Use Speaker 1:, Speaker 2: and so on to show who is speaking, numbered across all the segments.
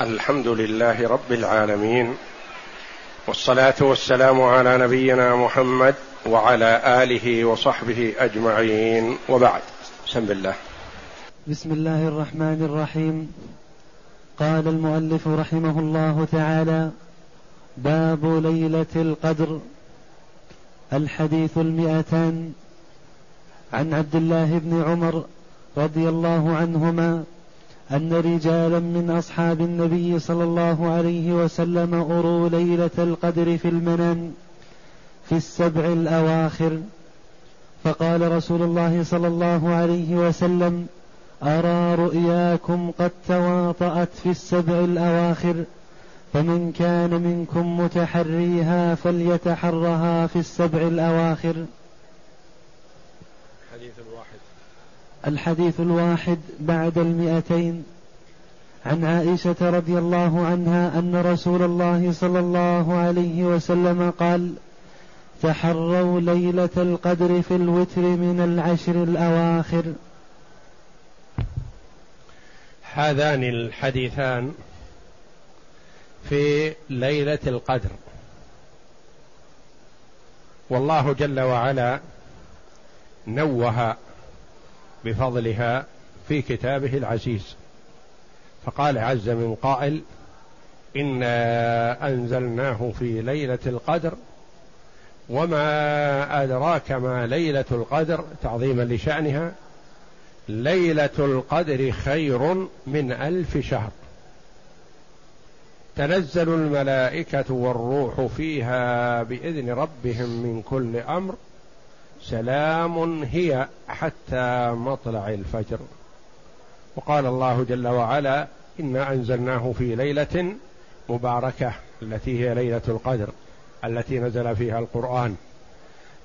Speaker 1: الحمد لله رب العالمين والصلاة والسلام على نبينا محمد وعلى آله وصحبه أجمعين. وبعد بسم الله.
Speaker 2: بسم الله الرحمن الرحيم. قال المؤلف رحمه الله تعالى باب ليلة القدر الحديث المئتان. عن عبد الله بن عمر رضي الله عنهما أن رجالا من أصحاب النبي صلى الله عليه وسلم أروا ليلة القدر في المنام في السبع الأواخر. فقال رسول الله صلى الله عليه وسلم أرى رؤياكم قد تواطأت في السبع الأواخر فمن كان منكم متحريها فليتحرها في السبع الأواخر. الحديث الواحد بعد المئتين عن عائشة رضي الله عنها أن رسول الله صلى الله عليه وسلم قال تحروا ليلة القدر في الوتر من العشر الأواخر.
Speaker 1: هذان الحديثان في ليلة القدر. والله جل وعلا نوه بفضلها في كتابه العزيز. فقال عز من قائل إنا أنزلناه في ليلة القدر وما أدراك ما ليلة القدر تعظيما لشأنها ليلة القدر خير من ألف شهر تنزل الملائكة والروح فيها بإذن ربهم من كل أمر سلام هي حتى مطلع الفجر. وقال الله جل وعلا إنا أنزلناه في ليلة مباركة التي هي ليلة القدر التي نزل فيها القرآن.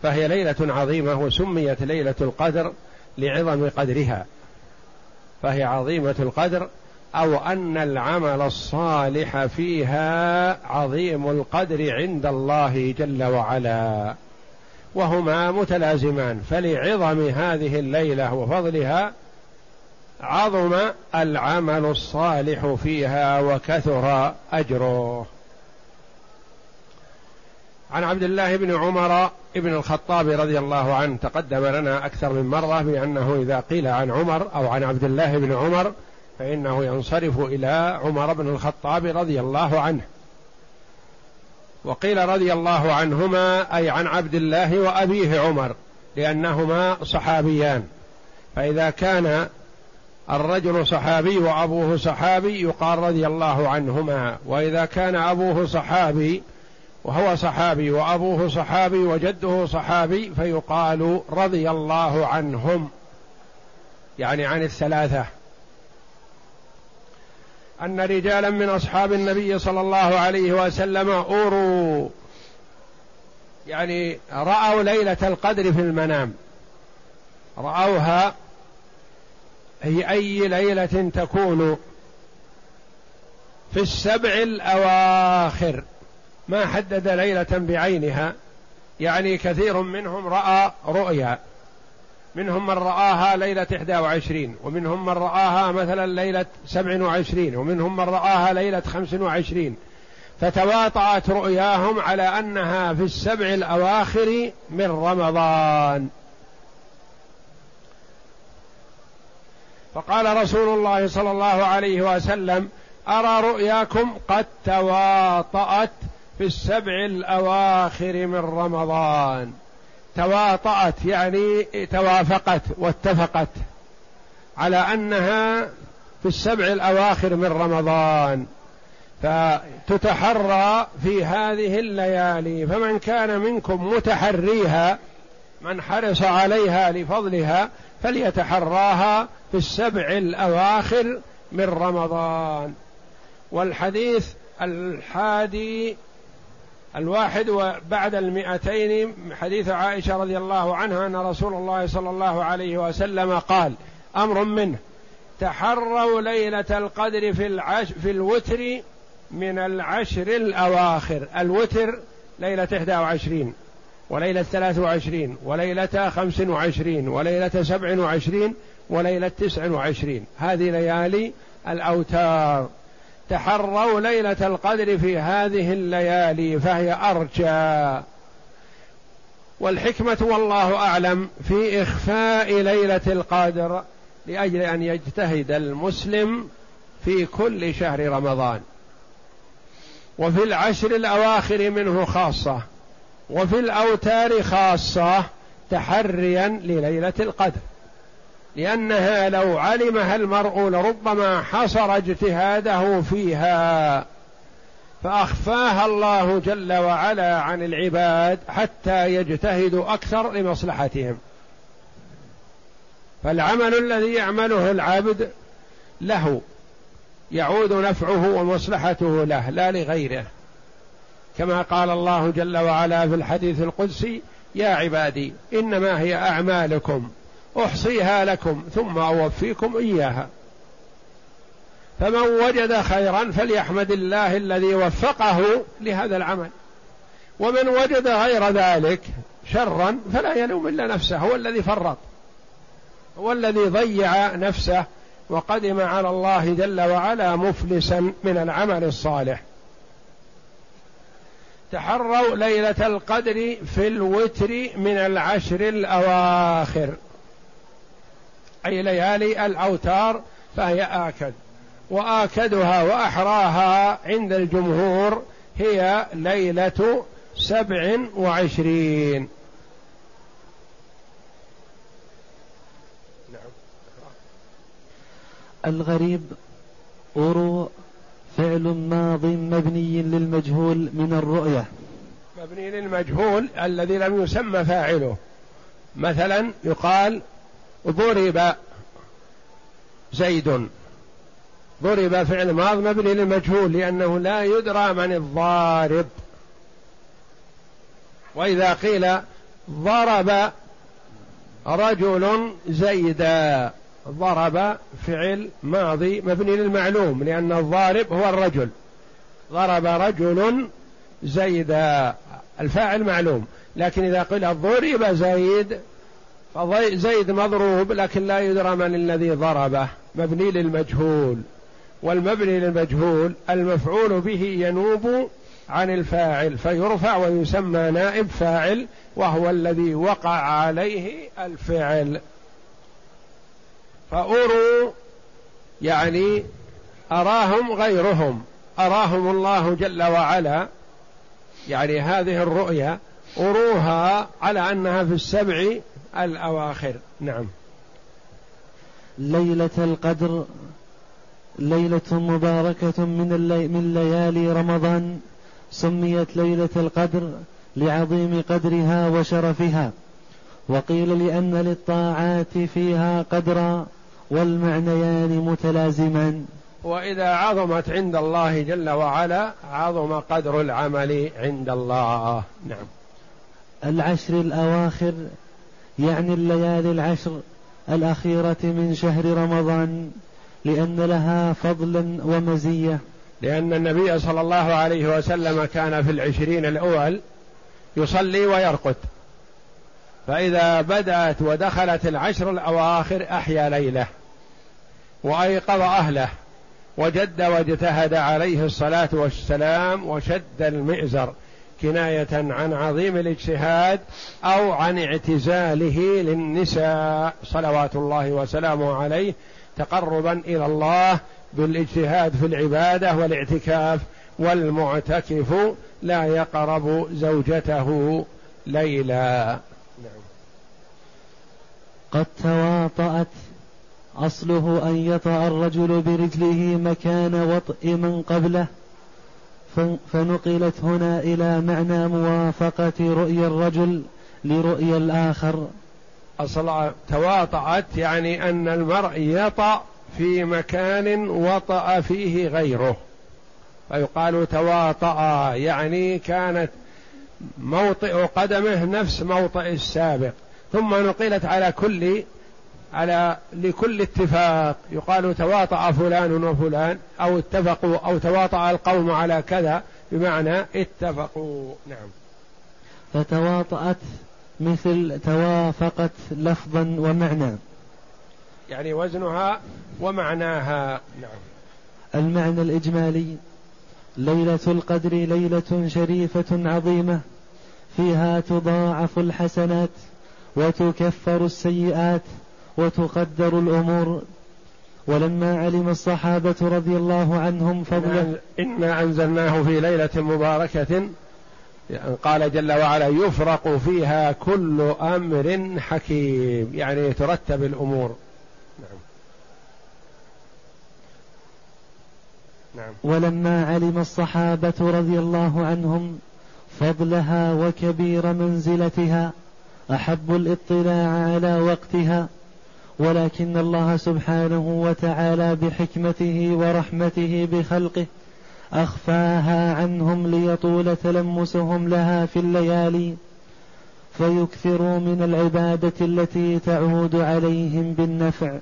Speaker 1: فهي ليلة عظيمة وسميت ليلة القدر لعظم قدرها. فهي عظيمة القدر أو أن العمل الصالح فيها عظيم القدر عند الله جل وعلا. وهما متلازمان فلعظم هذه الليلة وفضلها عظم العمل الصالح فيها وكثر أجره. عن عبد الله بن عمر بن الخطاب رضي الله عنه تقدم لنا أكثر من مرة بأنه إذا قيل عن عمر أو عن عبد الله بن عمر فإنه ينصرف إلى عمر بن الخطاب رضي الله عنه. وقيل رضي الله عنهما أي عن عبد الله وأبيه عمر لأنهما صحابيان. فإذا كان الرجل صحابي وأبوه صحابي يقال رضي الله عنهما. وإذا كان أبوه صحابي وهو صحابي وأبوه صحابي وجده صحابي فيقال رضي الله عنهم. يعني عن الثلاثة. أن رجالا من أصحاب النبي صلى الله عليه وسلم أوروا. يعني رأوا ليلة القدر في المنام. رأوها هي أي ليلة تكون في السبع الأواخر. ما حدد ليلة بعينها. يعني كثير منهم رأى رؤيا. منهم من رآها ليلة 21 ومنهم من رآها مثلا ليلة 27 ومنهم من رآها ليلة 25 فتواطأت رؤياهم على أنها في السبع الأواخر من رمضان. فقال رسول الله صلى الله عليه وسلم أرى رؤياكم قد تواطأت في السبع الأواخر من رمضان. تواطأت يعني توافقت واتفقت على أنها في السبع الأواخر من رمضان فتتحرى في هذه الليالي فمن كان منكم متحريها من حرص عليها لفضلها فليتحراها في السبع الأواخر من رمضان. والحديث الحادي الواحد وبعد المئتين حديث عائشة رضي الله عنها أن رسول الله صلى الله عليه وسلم قال أمر منه تحروا ليلة القدر في العش في الوتر من العشر الأواخر. الوتر ليلة 21 وليلة 23 وليلة 25 وليلة 27 وليلة 29 هذه ليالي الأوتار. تحروا ليلة القدر في هذه الليالي فهي أرجى. والحكمة والله أعلم في إخفاء ليلة القدر لأجل أن يجتهد المسلم في كل شهر رمضان. وفي العشر الأواخر منه خاصة وفي الأوتار خاصة تحريا لليلة القدر. لأنها لو علمها المرء لربما حصر اجتهاده فيها فأخفاها الله جل وعلا عن العباد حتى يجتهدوا أكثر لمصلحتهم. فالعمل الذي يعمله العبد له يعود نفعه ومصلحته له لا لغيره. كما قال الله جل وعلا في الحديث القدسي يا عبادي إنما هي أعمالكم. أحصيها لكم ثم أوفيكم إياها. فمن وجد خيرا فليحمد الله الذي وفقه لهذا العمل. ومن وجد غير ذلك شرا فلا يلوم إلا نفسه هو الذي فرط هو الذي ضيع نفسه وقدم على الله جل وعلا مفلسا من العمل الصالح. تحروا ليلة القدر في الوتر من العشر الأواخر. أي ليالي الأوتار فهي آكد. وآكدها وأحراها عند الجمهور هي ليلة سبع وعشرين.
Speaker 2: الغريب أرو فعل ماض مبني للمجهول من الرؤية.
Speaker 1: مبني للمجهول الذي لم يسمى فاعله. مثلا يقال ضرب زيد. ضرب فعل ماض مبني للمجهول لأنه لا يدرى من الضارب. وإذا قيل ضرب رجل زيدا ضرب فعل ماضي مبني للمعلوم لأن الضارب هو الرجل. ضرب رجل زيدا الفاعل معلوم لكن إذا قيل ضرب زيد فزيد مضروب لكن لا يدرى من الذي ضربه. مبني للمجهول. والمبني للمجهول المفعول به ينوب عن الفاعل فيرفع ويسمى نائب فاعل وهو الذي وقع عليه الفعل. فأروا يعني أراهم غيرهم. أراهم الله جل وعلا. يعني هذه الرؤيا أروها على أنها في السبع الأواخر. نعم.
Speaker 2: ليلة القدر ليلة مباركة من, اللي من ليالي رمضان سميت ليلة القدر لعظيم قدرها وشرفها وقيل لأن للطاعات فيها قدرا والمعنيان متلازمان.
Speaker 1: وإذا عظمت عند الله جل وعلا عظم قدر العمل عند الله. نعم.
Speaker 2: العشر الأواخر يعني الليالي العشر الأخيرة من شهر رمضان لأن لها فضلا ومزية.
Speaker 1: لأن النبي صلى الله عليه وسلم كان في العشرين الأول يصلي ويرقد. فإذا بدأت ودخلت العشر الأواخر أحيا ليلة وأيقظ أهله وجد واجتهد عليه الصلاة والسلام وشد المئزر كناية عن عظيم الاجتهاد أو عن اعتزاله للنساء صلوات الله وسلامه عليه تقربا إلى الله بالاجتهاد في العبادة والاعتكاف والمعتكف لا يقرب زوجته ليلا نعم.
Speaker 2: قد تواطأت أصله أن يطأ الرجل برجله مكان وطئ من قبله فنقلت هنا إلى معنى موافقة رؤيا الرجل لرؤيا الآخر.
Speaker 1: أصل تواطأت يعني أن المرء يطأ في مكان وطأ فيه غيره. فيقال تواطأ يعني كانت موطئ قدمه نفس موطئ السابق. ثم نقلت على كل على لكل اتفاق. يقال تواطأ فلان وفلان أو اتفقوا أو تواطأ القوم على كذا بمعنى اتفقوا. نعم.
Speaker 2: فتواطأت مثل توافقت لفظا ومعنى.
Speaker 1: يعني وزنها ومعناها. نعم.
Speaker 2: المعنى الإجمالي ليلة القدر ليلة شريفة عظيمة فيها تضاعف الحسنات وتكفر السيئات. وتقدر الأمور. ولما علم الصحابة رضي الله عنهم فضلا
Speaker 1: إنا أنزلناه في ليلة مباركة. قال جل وعلا يفرق فيها كل أمر حكيم. يعني ترتب الأمور. نعم.
Speaker 2: نعم. ولما علم الصحابة رضي الله عنهم فضلها وكبير منزلتها أحب الاطلاع على وقتها. ولكن الله سبحانه وتعالى بحكمته ورحمته بخلقه أخفاها عنهم ليطول تلمسهم لها في الليالي فيكثروا من العبادة التي تعود عليهم بالنفع.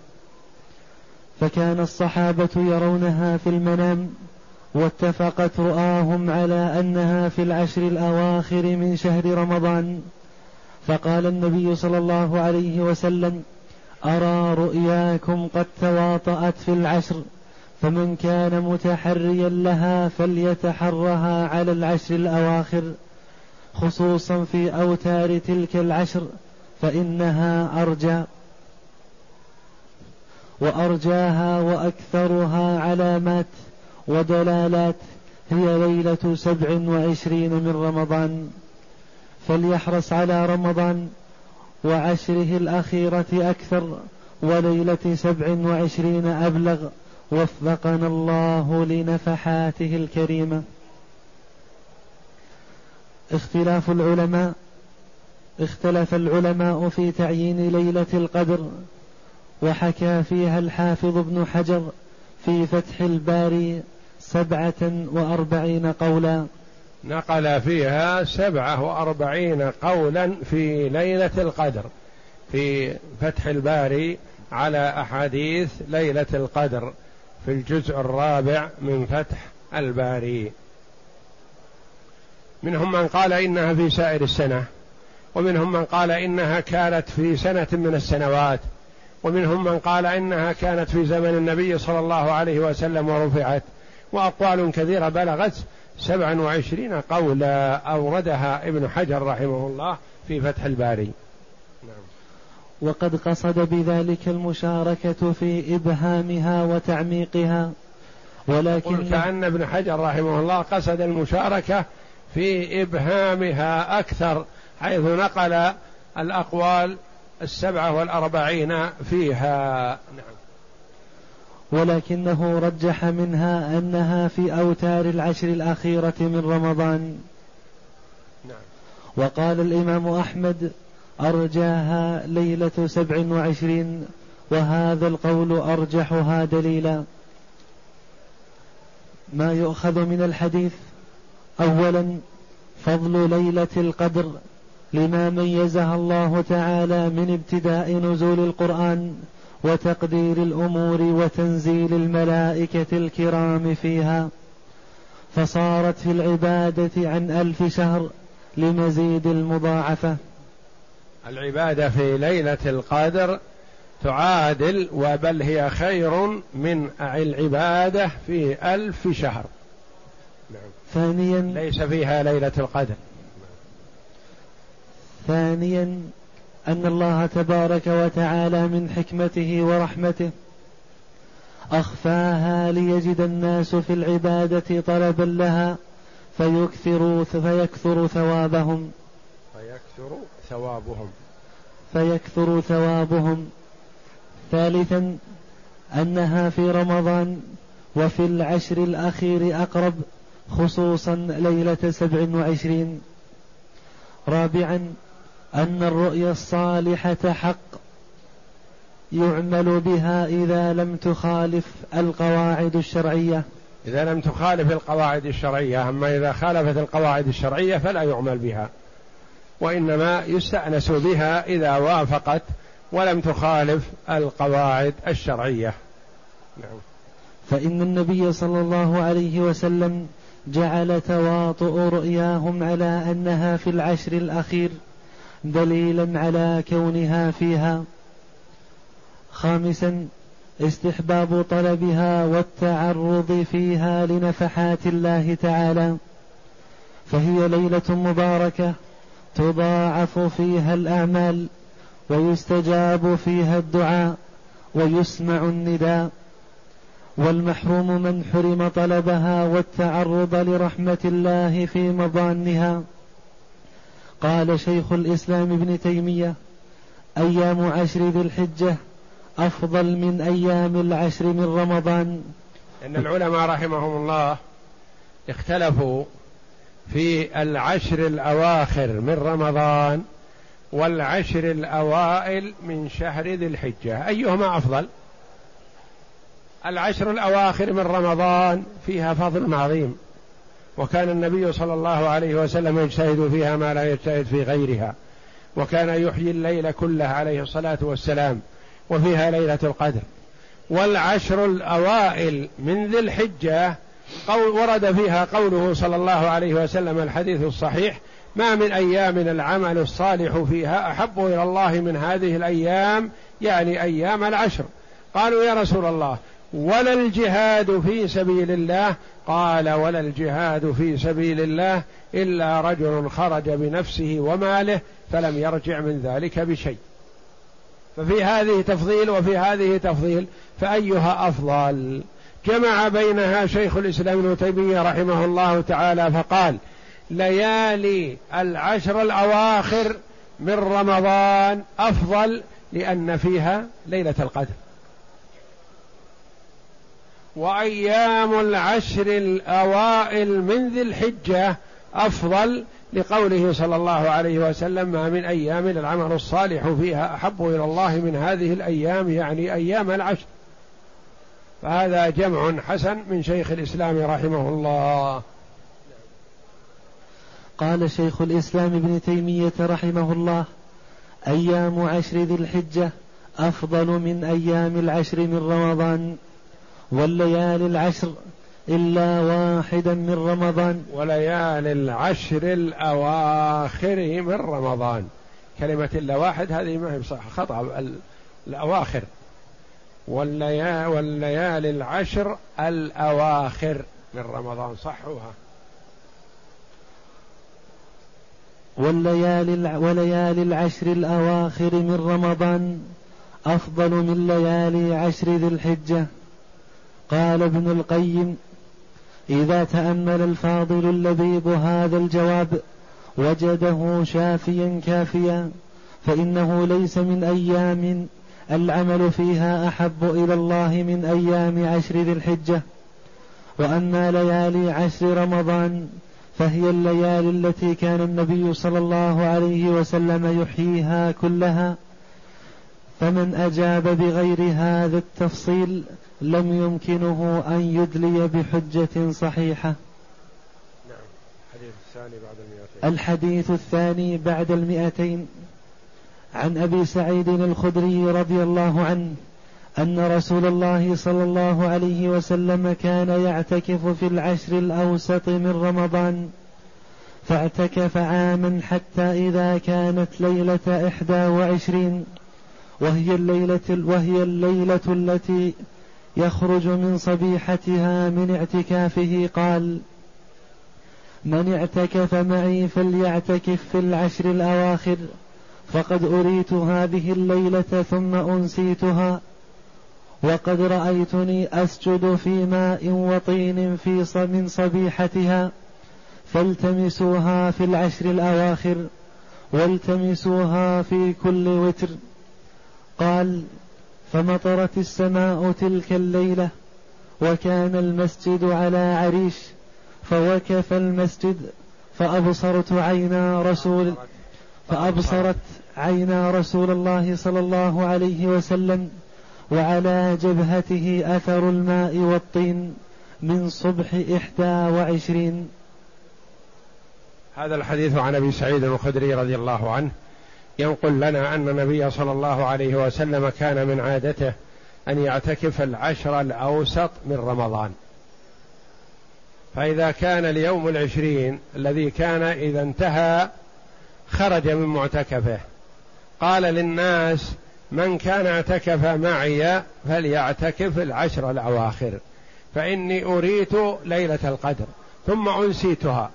Speaker 2: فكان الصحابة يرونها في المنام واتفقت رؤاهم على أنها في العشر الأواخر من شهر رمضان. فقال النبي صلى الله عليه وسلم أرى رؤياكم قد تواطأت في العشر فمن كان متحريا لها فليتحرها على العشر الأواخر خصوصا في أوتار تلك العشر فإنها أرجى وأرجاها وأكثرها علامات ودلالات هي ليلة سبع وعشرين من رمضان فليحرص على رمضان وعشره الأخيرة أكثر وليلة سبع وعشرين أبلغ وفقنا الله لنفحاته الكريمة. اختلاف العلماء اختلف العلماء في تعيين ليلة القدر وحكى فيها الحافظ ابن حجر في فتح الباري سبعة وأربعين قولا.
Speaker 1: نقل فيها سبعة وأربعين قولا في ليلة القدر في فتح الباري على أحاديث ليلة القدر في الجزء الرابع من فتح الباري. منهم من قال إنها في سائر السنة ومنهم من قال إنها كانت في سنة من السنوات ومنهم من قال إنها كانت في زمن النبي صلى الله عليه وسلم ورفعت وأقوال كثيرة بلغت سبعا وعشرين قولا أوردها ابن حجر رحمه الله في فتح الباري.
Speaker 2: نعم. وقد قصد بذلك المشاركة في إبهامها وتعميقها
Speaker 1: ولكن كأن ابن حجر رحمه الله قصد المشاركة في إبهامها أكثر حيث نقل الأقوال السبعة والأربعين فيها. نعم.
Speaker 2: ولكنه رجح منها أنها في أوتار العشر الأخيرة من رمضان. نعم. وقال الإمام أحمد أرجاها ليلة سبع وعشرين وهذا القول أرجحها دليلا. ما يؤخذ من الحديث أولا فضل ليلة القدر لما ميزها الله تعالى من ابتداء نزول القرآن. وتقدير الأمور وتنزيل الملائكة الكرام فيها. فصارت في العبادة عن ألف شهر لمزيد المضاعفة.
Speaker 1: العبادة في ليلة القدر تعادل وبل هي خير من العبادة في ألف شهر.
Speaker 2: نعم. ثانيا
Speaker 1: ليس فيها ليلة القدر.
Speaker 2: ثانيا أن الله تبارك وتعالى من حكمته ورحمته أخفاها ليجد الناس في العبادة طلبا لها فيكثروا فيكثر ثوابهم.
Speaker 1: فيكثر ثوابهم.
Speaker 2: فيكثر ثوابهم. ثالثا أنها في رمضان وفي العشر الأخير أقرب خصوصا ليلة سبع وعشرين. رابعا أن الرؤيا الصالحة حق يعمل بها إذا لم تخالف القواعد الشرعية.
Speaker 1: إذا لم تخالف القواعد الشرعية أما إذا خالفت القواعد الشرعية فلا يعمل بها وإنما يستأنس بها إذا وافقت ولم تخالف القواعد الشرعية.
Speaker 2: نعم. فإن النبي صلى الله عليه وسلم جعل تواطؤ رؤياهم على أنها في العشر الأخير دليلا على كونها فيها. خامسا استحباب طلبها والتعرض فيها لنفحات الله تعالى. فهي ليلة مباركة تضاعف فيها الأعمال ويستجاب فيها الدعاء ويسمع النداء. والمحروم من حرم طلبها والتعرض لرحمة الله في مضانها قال شيخ الإسلام ابن تيمية أيام عشر ذي الحجة أفضل من أيام العشر من رمضان.
Speaker 1: إن العلماء رحمهم الله اختلفوا في العشر الأواخر من رمضان والعشر الأوائل من شهر ذي الحجة. أيهما أفضل؟ العشر الأواخر من رمضان فيها فضل عظيم. وكان النبي صلى الله عليه وسلم يجتهد فيها ما لا يجتهد في غيرها. وكان يحيي الليل كله عليه الصلاة والسلام وفيها ليلة القدر. والعشر الأوائل من ذي الحجة ورد فيها قوله صلى الله عليه وسلم الحديث الصحيح ما من أيام العمل الصالح فيها أحب إلى الله من هذه الأيام يعني أيام العشر. قالوا يا رسول الله ولا الجهاد في سبيل الله؟ قال ولا الجهاد في سبيل الله إلا رجل خرج بنفسه وماله فلم يرجع من ذلك بشيء. ففي هذه تفضيل وفي هذه تفضيل فأيها أفضل؟ جمع بينها شيخ الإسلام ابن تيمية رحمه الله تعالى فقال ليالي العشر الأواخر من رمضان أفضل لأن فيها ليلة القدر. وأيام العشر الأوائل من ذي الحجة أفضل لقوله صلى الله عليه وسلم ما من أيام العمل الصالح فيها أحب إلى الله من هذه الأيام يعني أيام العشر. فهذا جمع حسن من شيخ الإسلام رحمه الله.
Speaker 2: قال شيخ الإسلام ابن تيمية رحمه الله أيام عشر ذي الحجة أفضل من أيام العشر من رمضان. والليالي العشر إلا واحدا من رمضان.
Speaker 1: وليالي العشر الأواخر من رمضان. كلمة إلا واحد هذه ما هي صح خطأ. الأواخر. والليالي, والليالي العشر الأواخر من رمضان. صحوها.
Speaker 2: والليالي وليالي العشر الأواخر من رمضان أفضل من ليالي عشر ذي الحجة. قال ابن القيم إذا تأمل الفاضل اللبيب هذا الجواب وجده شافيا كافيا فإنه ليس من أيام العمل فيها أحب إلى الله من أيام عشر ذي الحجة. وأما ليالي عشر رمضان فهي الليالي التي كان النبي صلى الله عليه وسلم يحييها كلها فمن أجاب بغير هذا التفصيل لم يمكنه أن يدلي بحجة صحيحة.
Speaker 1: نعم الحديث الثاني بعد المئتين
Speaker 2: الحديث الثاني بعد المئتين عن أبي سعيد الخدري رضي الله عنه أن رسول الله صلى الله عليه وسلم كان يعتكف في العشر الأوسط من رمضان فاعتكف عاما حتى إذا كانت ليلة إحدى وعشرين وهي الليلة وهي الليلة التي يخرج من صبيحتها من اعتكافه قال من اعتكف معي فليعتكف في العشر الأواخر. فقد أريت هذه الليلة ثم أنسيتها. وقد رأيتني أسجد في ماء وطين في من صبيحتها. فالتمسوها في العشر الأواخر. والتمسوها في كل وتر. قال فمطرت السماء تلك الليلة وكان المسجد على عريش فوكف المسجد فأبصرت عينا رسول فأبصرت عينا رسول الله صلى الله عليه وسلم وعلى جبهته أثر الماء والطين من صبح إحدى وعشرين.
Speaker 1: هذا الحديث عن أبي سعيد الخدري رضي الله عنه. ينقل لنا أن النبي صلى الله عليه وسلم كان من عادته أن يعتكف العشر الأوسط من رمضان. فإذا كان اليوم العشرين الذي كان إذا انتهى خرج من معتكفه. قال للناس من كان اعتكف معي فليعتكف العشر الأواخر. فإني أريت ليلة القدر ثم أنسيتها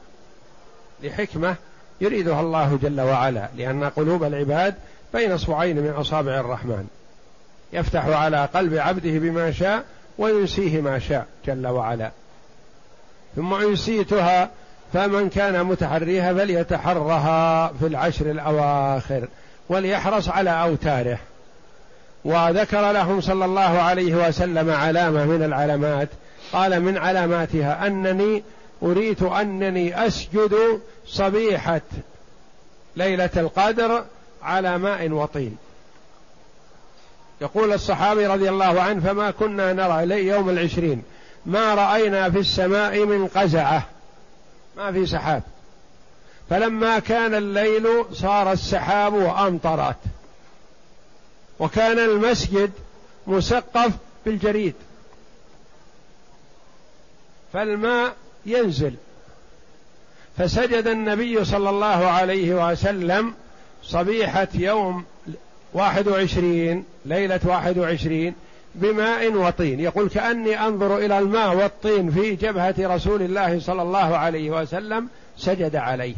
Speaker 1: لحكمة يريدها الله جل وعلا لأن قلوب العباد بين اصبعين من أصابع الرحمن. يفتح على قلب عبده بما شاء وينسيه ما شاء جل وعلا. ثم أنسيتها فمن كان متحريها فليتحرها في العشر الأواخر وليحرص على أوتاره. وذكر لهم صلى الله عليه وسلم علامة من العلامات. قال من علاماتها أنني أريت أنني أسجد صبيحة ليلة القدر على ماء وطين. يقول الصحابي رضي الله عنه فما كنا نرى يوم العشرين ما رأينا في السماء من قزعة ما في سحاب. فلما كان الليل صار السحاب وأمطرت وكان المسجد مسقف بالجريد. فالماء ينزل. فسجد النبي صلى الله عليه وسلم صبيحة يوم واحد وعشرين ليلة واحد وعشرين بماء وطين. يقول كأني أنظر إلى الماء والطين في جبهة رسول الله صلى الله عليه وسلم سجد عليه.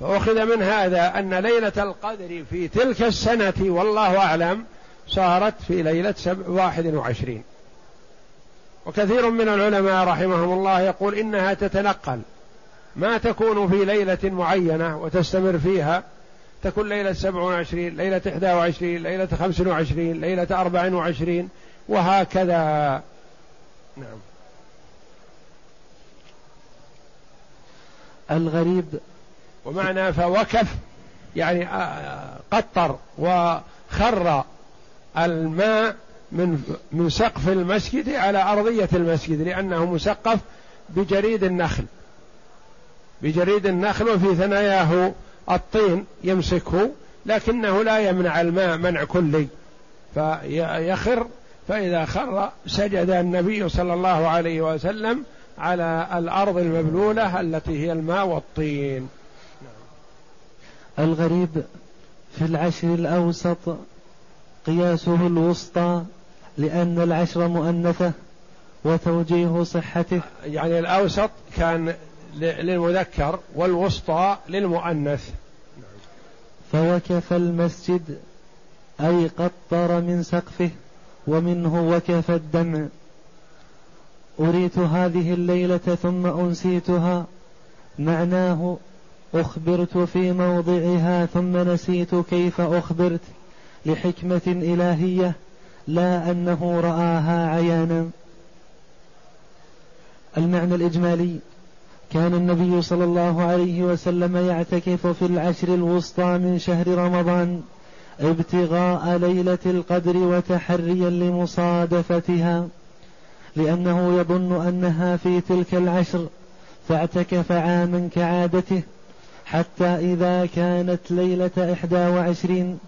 Speaker 1: فأخذ من هذا أن ليلة القدر في تلك السنة والله أعلم صارت في ليلة واحد وعشرين. وكثير من العلماء رحمهم الله يقول إنها تتنقل. ما تكون في ليلة معينة وتستمر فيها تكون ليلة سبع وعشرين ليلة إحدى وعشرين ليلة خمس وعشرين ليلة أربع وعشرين وهكذا. نعم.
Speaker 2: الغريب
Speaker 1: ومعنى فوكف يعني قطر وخر الماء من من سقف المسجد على أرضية المسجد لأنه مسقف بجريد النخل. بجريد النخل وفي ثناياه الطين يمسكه لكنه لا يمنع الماء منع كلي فيخر فإذا خر سجد النبي صلى الله عليه وسلم على الأرض المبلولة التي هي الماء والطين.
Speaker 2: الغريب في العشر الأوسط قياسه الوسطى لأن العشر مؤنثة وتوجيه صحته.
Speaker 1: يعني الأوسط كان للمذكر والوسطى للمؤنث.
Speaker 2: فوكف المسجد أي قطر من سقفه ومنه وكف الدمع. أريت هذه الليلة ثم أنسيتها. معناه أخبرت في موضعها ثم نسيت كيف أخبرت لحكمة إلهية. لا أنه رآها عيانا. المعنى الإجمالي كان النبي صلى الله عليه وسلم يعتكف في العشر الوسطى من شهر رمضان ابتغاء ليلة القدر وتحريا لمصادفتها لأنه يظن أنها في تلك العشر فاعتكف عاما كعادته حتى إذا كانت ليلة إحدى وعشرين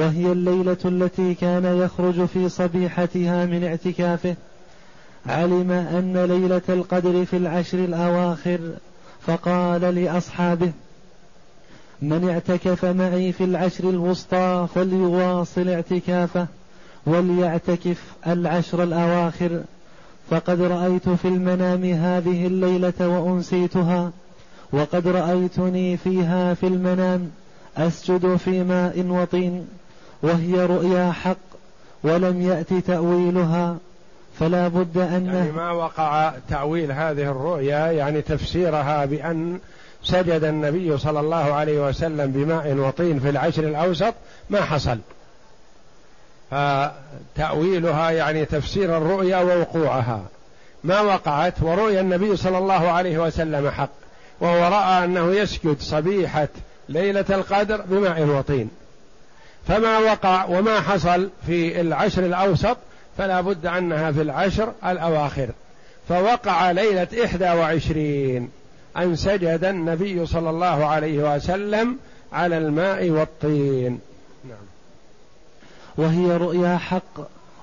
Speaker 2: وهي الليلة التي كان يخرج في صبيحتها من اعتكافه. علم أن ليلة القدر في العشر الأواخر فقال لأصحابه من اعتكف معي في العشر الوسطى فليواصل اعتكافه وليعتكف العشر الأواخر. فقد رأيت في المنام هذه الليلة وأنسيتها وقد رأيتني فيها في المنام أسجد في ماء وطين. وهي رؤيا حق ولم يأت تأويلها فلا بد أن
Speaker 1: يعني ما وقع تأويل هذه الرؤيا يعني تفسيرها بأن سجد النبي صلى الله عليه وسلم بماء وطين في العشر الأوسط ما حصل. فتأويلها يعني تفسير الرؤيا ووقوعها. ما وقعت ورؤيا النبي صلى الله عليه وسلم حق وهو رأى أنه يسجد صبيحة ليلة القدر بماء وطين. فما وقع وما حصل في العشر الأوسط فلا بد أنها في العشر الأواخر. فوقع ليلة إحدى وعشرين أن سجد النبي صلى الله عليه وسلم على الماء والطين. نعم.
Speaker 2: وهي رؤيا حق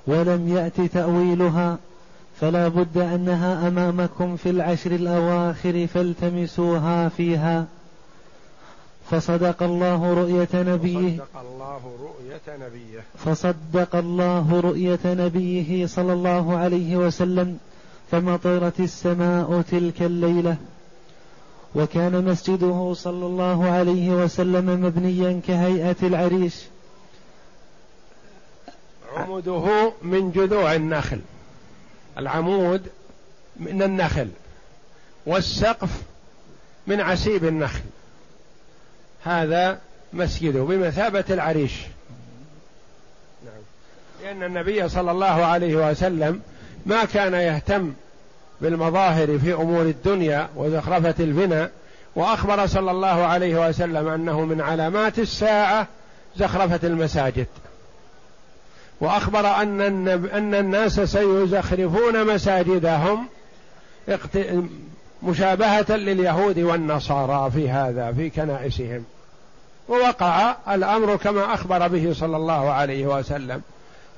Speaker 2: ولم يأت تأويلها فلا بد أنها أمامكم في العشر الأواخر فالتمسوها فيها. فصدق الله رؤية نبيه.
Speaker 1: فصدق الله رؤية نبيه.
Speaker 2: فصدق الله رؤية نبيه صلى الله عليه وسلم فمطرت السماء تلك الليلة. وكان مسجده صلى الله عليه وسلم مبنيا كهيئة العريش.
Speaker 1: عمده من جذوع النخل. العمود من النخل. والسقف من عسيب النخل. هذا مسجده بمثابة العريش. نعم. لأن النبي صلى الله عليه وسلم ما كان يهتم بالمظاهر في أمور الدنيا وزخرفة البناء وأخبر صلى الله عليه وسلم أنه من علامات الساعة زخرفة المساجد. وأخبر أن أن الناس سيزخرفون مساجدهم مشابهة لليهود والنصارى في هذا في كنائسهم. ووقع الأمر كما أخبر به صلى الله عليه وسلم.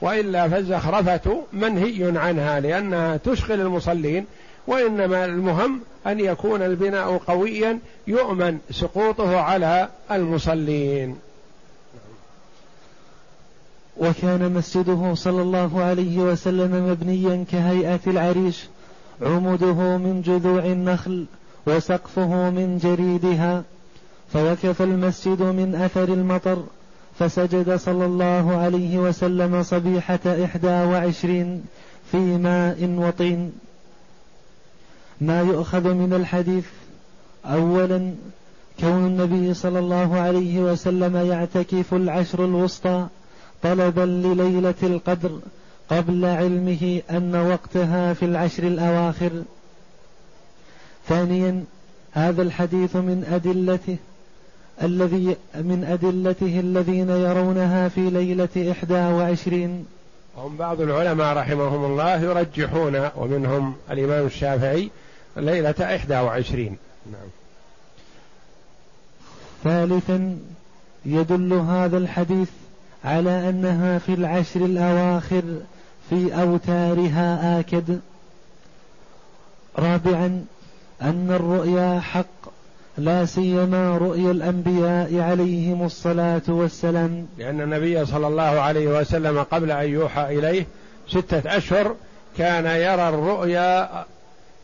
Speaker 1: وإلا فالزخرفة منهي عنها لأنها تشغل المصلين وإنما المهم أن يكون البناء قويا يؤمن سقوطه على المصلين.
Speaker 2: وكان مسجده صلى الله عليه وسلم مبنيا كهيئة العريش عمده من جذوع النخل وسقفه من جريدها. فوكف المسجد من أثر المطر فسجد صلى الله عليه وسلم صبيحة إحدى وعشرين في ماء وطين. ما يؤخذ من الحديث أولا كون النبي صلى الله عليه وسلم يعتكف العشر الوسطى طلبا لليلة القدر قبل علمه أن وقتها في العشر الأواخر. ثانيا هذا الحديث من أدلته الذي من أدلته الذين يرونها في ليلة إحدى وعشرين.
Speaker 1: هم بعض العلماء رحمهم الله يرجحون ومنهم الإمام الشافعي ليلة إحدى وعشرين. نعم.
Speaker 2: ثالثا يدل هذا الحديث على أنها في العشر الأواخر في أوتارها آكد. رابعا أن الرؤيا حق لا سيما رؤيا الأنبياء عليهم الصلاة والسلام.
Speaker 1: لأن النبي صلى الله عليه وسلم قبل أن يوحى إليه ستة أشهر كان يرى الرؤيا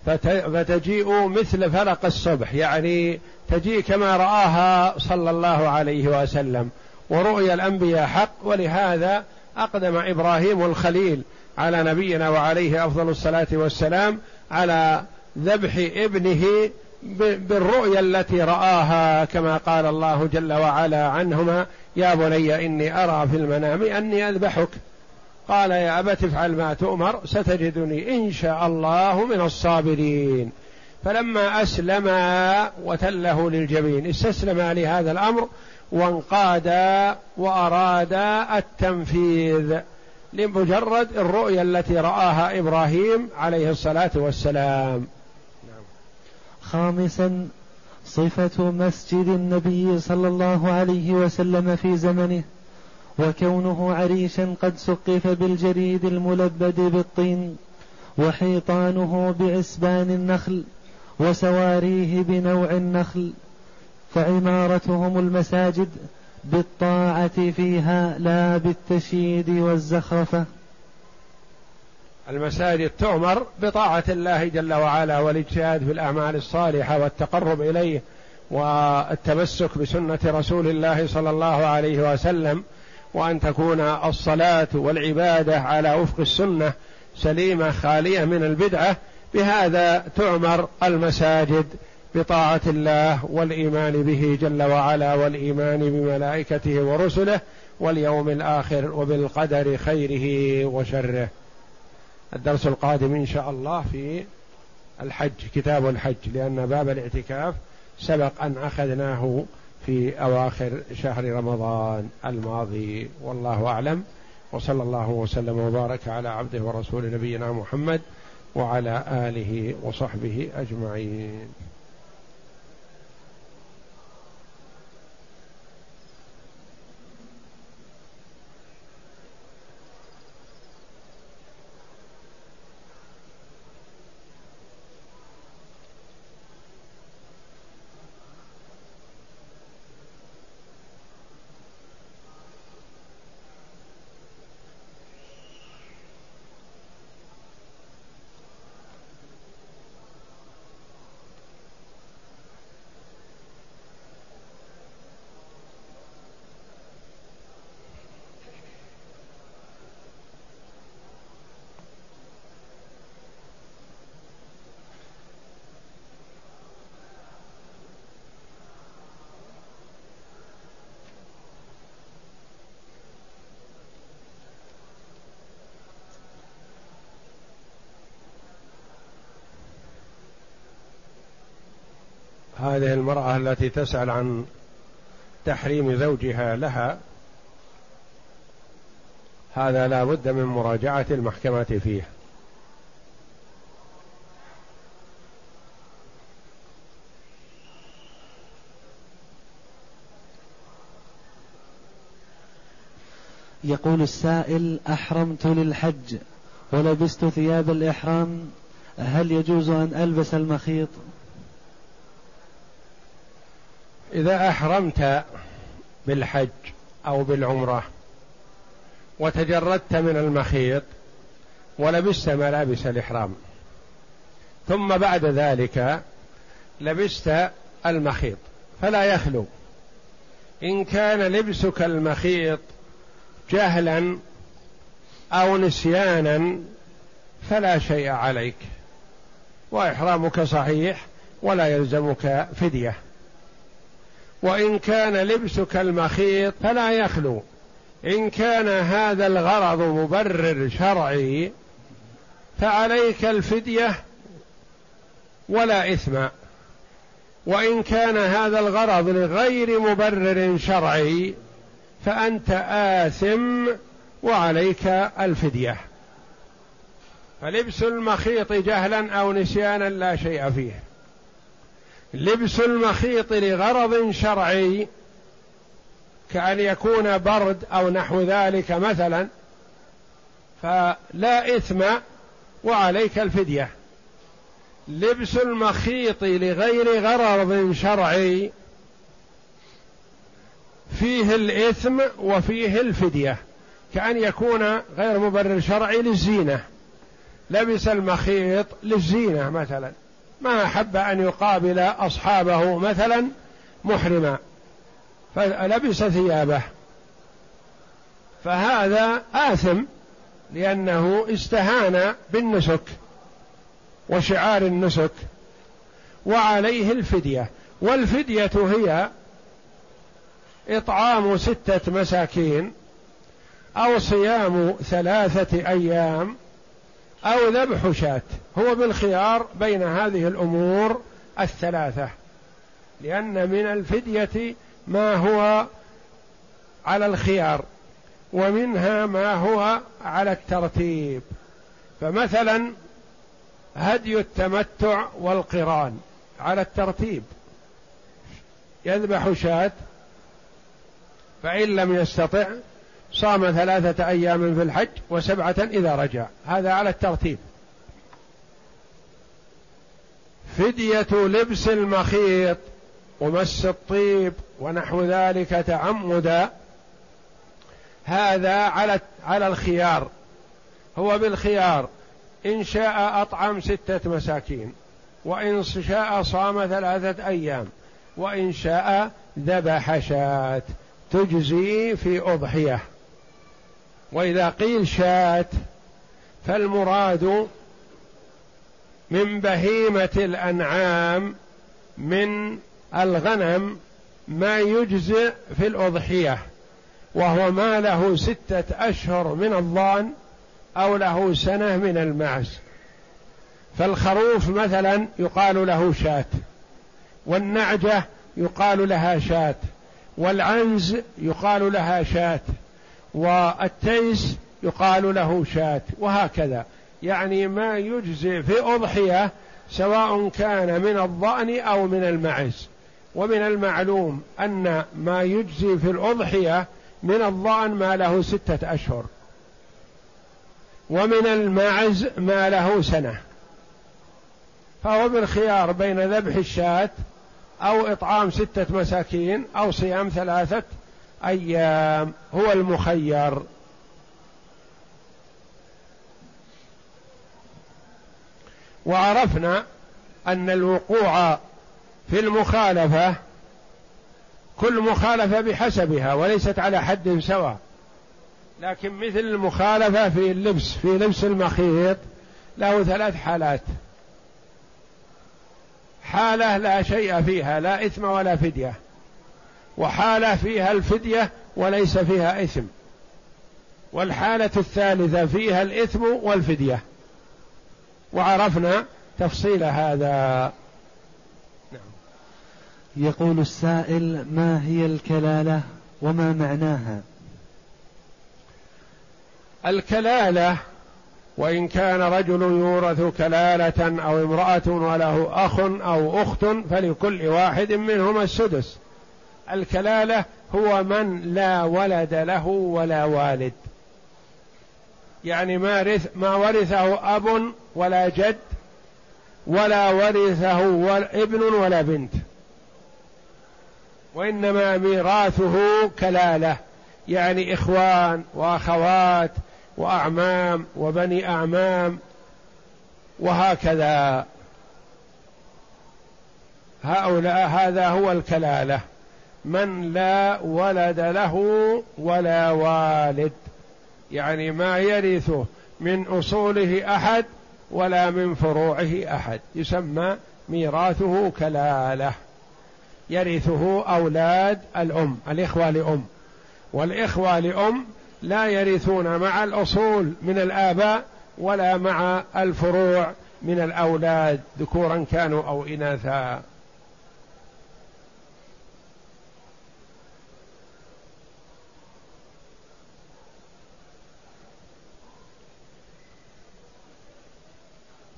Speaker 1: فتجيء مثل فلق الصبح يعني تجيء كما رآها صلى الله عليه وسلم. ورؤيا الأنبياء حق ولهذا أقدم إبراهيم الخليل على نبينا وعليه أفضل الصلاة والسلام على ذبح ابنه بالرؤيا التي رآها كما قال الله جل وعلا عنهما يا بني إني أرى في المنام أني أذبحك. قال يا أبت افعل ما تؤمر ستجدني إن شاء الله من الصابرين. فلما أسلما وتله للجبين استسلما لهذا الأمر وانقادا وأرادا التنفيذ لمجرد الرؤيا التي رآها إبراهيم عليه الصلاة والسلام.
Speaker 2: خامسا صفة مسجد النبي صلى الله عليه وسلم في زمنه وكونه عريشا قد سقف بالجريد الملبد بالطين وحيطانه بعسبان النخل وسواريه بنوع النخل فعمارتهم المساجد بالطاعة فيها لا بالتشييد والزخرفة.
Speaker 1: المساجد تؤمر بطاعة الله جل وعلا والإجتهاد في الأعمال الصالحة والتقرب إليه والتمسك بسنة رسول الله صلى الله عليه وسلم وأن تكون الصلاة والعبادة على وفق السنة سليمة خالية من البدعة بهذا تعمر المساجد بطاعة الله والإيمان به جل وعلا والإيمان بملائكته ورسله واليوم الآخر وبالقدر خيره وشره. الدرس القادم إن شاء الله في الحج كتاب الحج لأن باب الاعتكاف سبق أن أخذناه في أواخر شهر رمضان الماضي. والله أعلم. وصلى الله وسلم وبارك على عبده ورسول نبينا محمد وعلى آله وصحبه أجمعين. هذه المرأة التي تسأل عن تحريم زوجها لها هذا لا بد من مراجعة المحكمة فيه.
Speaker 2: يقول السائل أحرمت للحج ولبست ثياب الإحرام هل يجوز أن ألبس المخيط؟
Speaker 1: إذا أحرمت بالحج أو بالعمرة وتجردت من المخيط ولبست ملابس الإحرام ثم بعد ذلك لبست المخيط فلا يخلو. إن كان لبسك المخيط جهلا أو نسيانا فلا شيء عليك وإحرامك صحيح ولا يلزمك فدية. وإن كان لبسك المخيط فلا يخلو. إن كان هذا الغرض مبرر شرعي فعليك الفدية ولا إثم. وإن كان هذا الغرض لغير مبرر شرعي فأنت آثم وعليك الفدية. فلبس المخيط جهلا أو نسيانا لا شيء فيه. لبس المخيط لغرض شرعي كأن يكون برد أو نحو ذلك مثلا فلا إثم وعليك الفدية. لبس المخيط لغير غرض شرعي فيه الإثم وفيه الفدية كأن يكون غير مبرر شرعي للزينة. لبس المخيط للزينة مثلا. ما أحب أن يقابل أصحابه مثلا محرما فلبس ثيابه. فهذا آثم لأنه استهان بالنسك وشعار النسك وعليه الفدية. والفدية هي إطعام ستة مساكين أو صيام ثلاثة أيام أو ذبح شاة. هو بالخيار بين هذه الأمور الثلاثة. لأن من الفدية ما هو على الخيار ومنها ما هو على الترتيب. فمثلا هدي التمتع والقران على الترتيب. يذبح شاة فإن لم يستطع صام ثلاثة أيام في الحج وسبعة إذا رجع. هذا على الترتيب. فدية لبس المخيط ومس الطيب ونحو ذلك تعمدا هذا على على الخيار. هو بالخيار. إن شاء أطعم ستة مساكين. وإن شاء صام ثلاثة أيام. وإن شاء ذبح شاة. تجزي في أضحية. وإذا قيل شاة فالمراد من بهيمة الأنعام من الغنم ما يجزئ في الأضحية وهو ما له ستة أشهر من الضأن أو له سنة من المعز فالخروف مثلا يقال له شاة والنعجة يقال لها شاة والعنز يقال لها شاة. والتيس يقال له شاة وهكذا. يعني ما يجزي في أضحية سواء كان من الضأن أو من المعز. ومن المعلوم أن ما يجزي في الأضحية من الضأن ما له ستة أشهر. ومن المعز ما له سنة. فهو بالخيار بين ذبح الشاة أو إطعام ستة مساكين أو صيام ثلاثة أيام هو المخير. وعرفنا أن الوقوع في المخالفة كل مخالفة بحسبها وليست على حد سواء. لكن مثل المخالفة في اللبس في لبس المخيط له ثلاث حالات. حالة لا شيء فيها لا إثم ولا فدية. وحالة فيها الفدية وليس فيها إثم. والحالة الثالثة فيها الإثم والفدية. وعرفنا تفصيل هذا.
Speaker 2: نعم. يقول السائل ما هي الكلالة وما معناها؟
Speaker 1: الكلالة وإن كان رجل يورث كلالة أو امرأة وله أخ أو أخت فلكل واحد منهما السدس. الكلالة هو من لا ولد له ولا والد. يعني ما رث ما ورثه أب ولا جد ولا ورثه ابن ولا بنت. وإنما ميراثه كلالة. يعني إخوان وأخوات وأعمام وبني أعمام وهكذا. هؤلاء هذا هو الكلالة. من لا ولد له ولا والد. يعني ما يرثه من أصوله أحد ولا من فروعه أحد. يسمى ميراثه كلالة. يرثه أولاد الأم الإخوة لأم. والإخوة لأم لا يرثون مع الأصول من الآباء ولا مع الفروع من الأولاد ذكورا كانوا أو اناثا.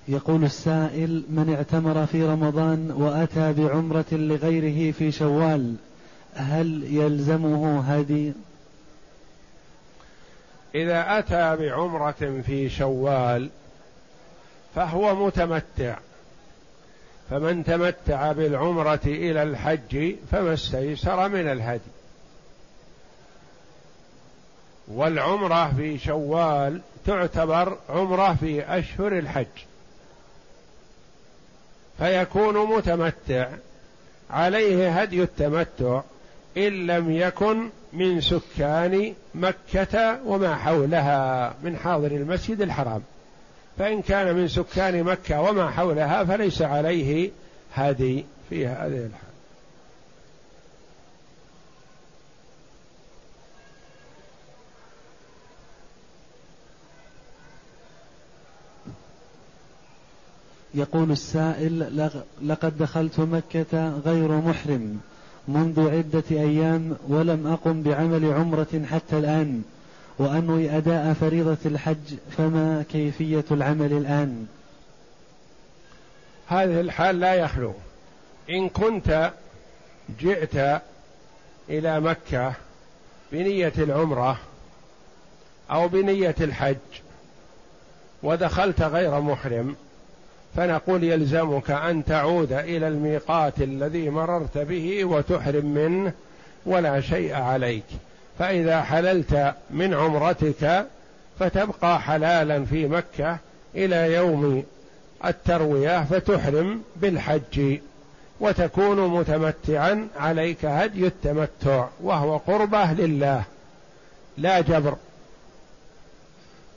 Speaker 2: يقول السائل من اعتمر في رمضان وأتى بعمرة لغيره في شوال هل يلزمه هدي
Speaker 1: إذا أتى بعمرة في شوال فهو متمتع فمن تمتع بالعمرة إلى الحج فما استيسر من الهدي. والعمرة في شوال تعتبر عمرة في أشهر الحج. فيكون متمتع. عليه هدي التمتع إن لم يكن من سكان مكة وما حولها من حاضر المسجد الحرام. فإن كان من سكان مكة وما حولها فليس عليه هدي في هذه الحال.
Speaker 2: يقول السائل لقد دخلت مكة غير محرم منذ عدة أيام ولم أقم بعمل عمرة حتى الآن وأنوي أداء فريضة الحج فما كيفية العمل الآن؟
Speaker 1: هذه الحال لا يخلو. إن كنت جئت إلى مكة بنية العمرة أو بنية الحج ودخلت غير محرم فنقول يلزمك أن تعود إلى الميقات الذي مررت به وتحرم منه ولا شيء عليك. فإذا حللت من عمرتك فتبقى حلالا في مكة إلى يوم التروية فتحرم بالحج وتكون متمتعا عليك هدي التمتع وهو قربة لله. لا جبر.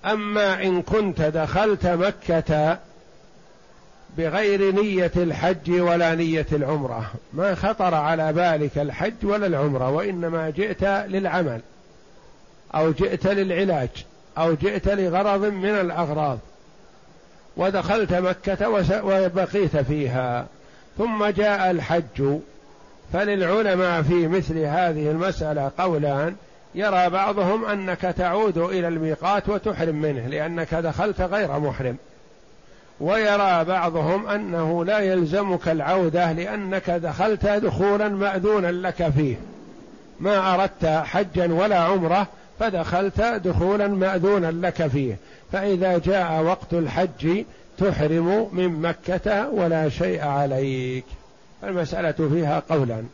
Speaker 1: أما إن كنت دخلت مكة بغير نية الحج ولا نية العمرة. ما خطر على بالك الحج ولا العمرة وإنما جئت للعمل أو جئت للعلاج أو جئت لغرض من الأغراض. ودخلت مكة وبقيت فيها. ثم جاء الحج. فللعلماء في مثل هذه المسألة قولان. يرى بعضهم أنك تعود إلى الميقات وتحرم منه لأنك دخلت غير محرم. ويرى بعضهم أنه لا يلزمك العودة لأنك دخلت دخولا ماذونا لك فيه. ما أردت حجا ولا عمرة فدخلت دخولا ماذونا لك فيه. فإذا جاء وقت الحج تحرم من مكة ولا شيء عليك. المسألة فيها قولان.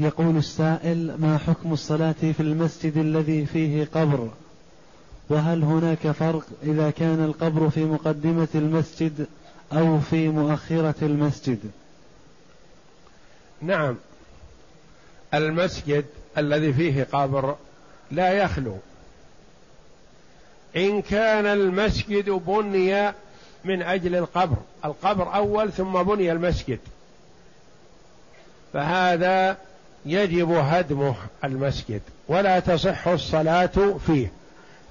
Speaker 2: يقول السائل ما حكم الصلاة في المسجد الذي فيه قبر؟ وهل هناك فرق إذا كان القبر في مقدمة المسجد أو في مؤخرة المسجد؟
Speaker 1: نعم. المسجد الذي فيه قبر لا يخلو. إن كان المسجد بني من أجل القبر القبر أول ثم بني المسجد. فهذا يجب هدمه المسجد ولا تصح الصلاة فيه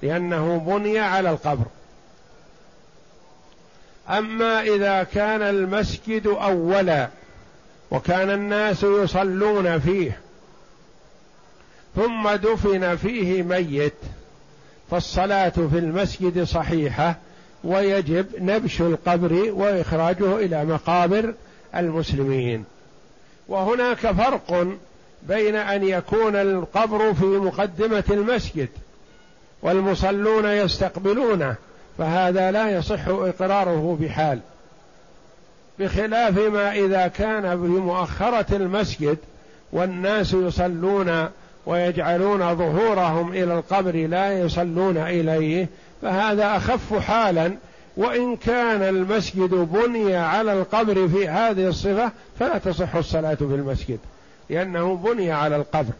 Speaker 1: لأنه بني على القبر. أما إذا كان المسجد أولا وكان الناس يصلون فيه ثم دفن فيه ميت فالصلاة في المسجد صحيحة ويجب نبش القبر وإخراجه إلى مقابر المسلمين. وهناك فرق بين أن يكون القبر في مقدمة المسجد والمصلون يستقبلونه فهذا لا يصح إقراره بحال. بخلاف ما إذا كان بمؤخرة المسجد والناس يصلون ويجعلون ظهورهم إلى القبر لا يصلون إليه فهذا أخف حالا وإن كان المسجد بني على القبر في هذه الصفة فلا تصح الصلاة في المسجد. لأنه بني على القبر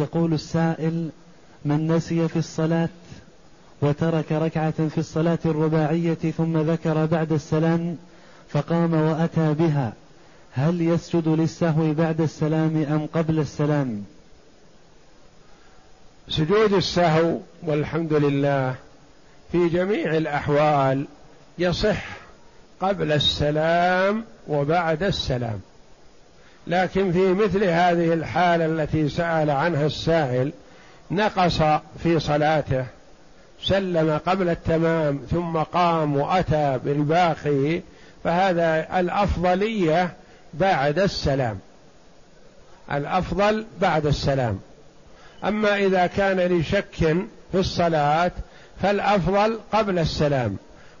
Speaker 2: يقول السائل من نسي في الصلاة وترك ركعة في الصلاة الرباعية ثم ذكر بعد السلام فقام وأتى بها. هل يسجد للسهو بعد السلام أم قبل السلام؟
Speaker 1: سجود السهو والحمد لله في جميع الأحوال يصح قبل السلام وبعد السلام. لكن في مثل هذه الحالة التي سأل عنها السائل نقص في صلاته سلم قبل التمام ثم قام وأتى بالباقي فهذا الأفضلية بعد السلام. الأفضل بعد السلام. أما إذا كان لشك في الصلاة فالأفضل قبل السلام.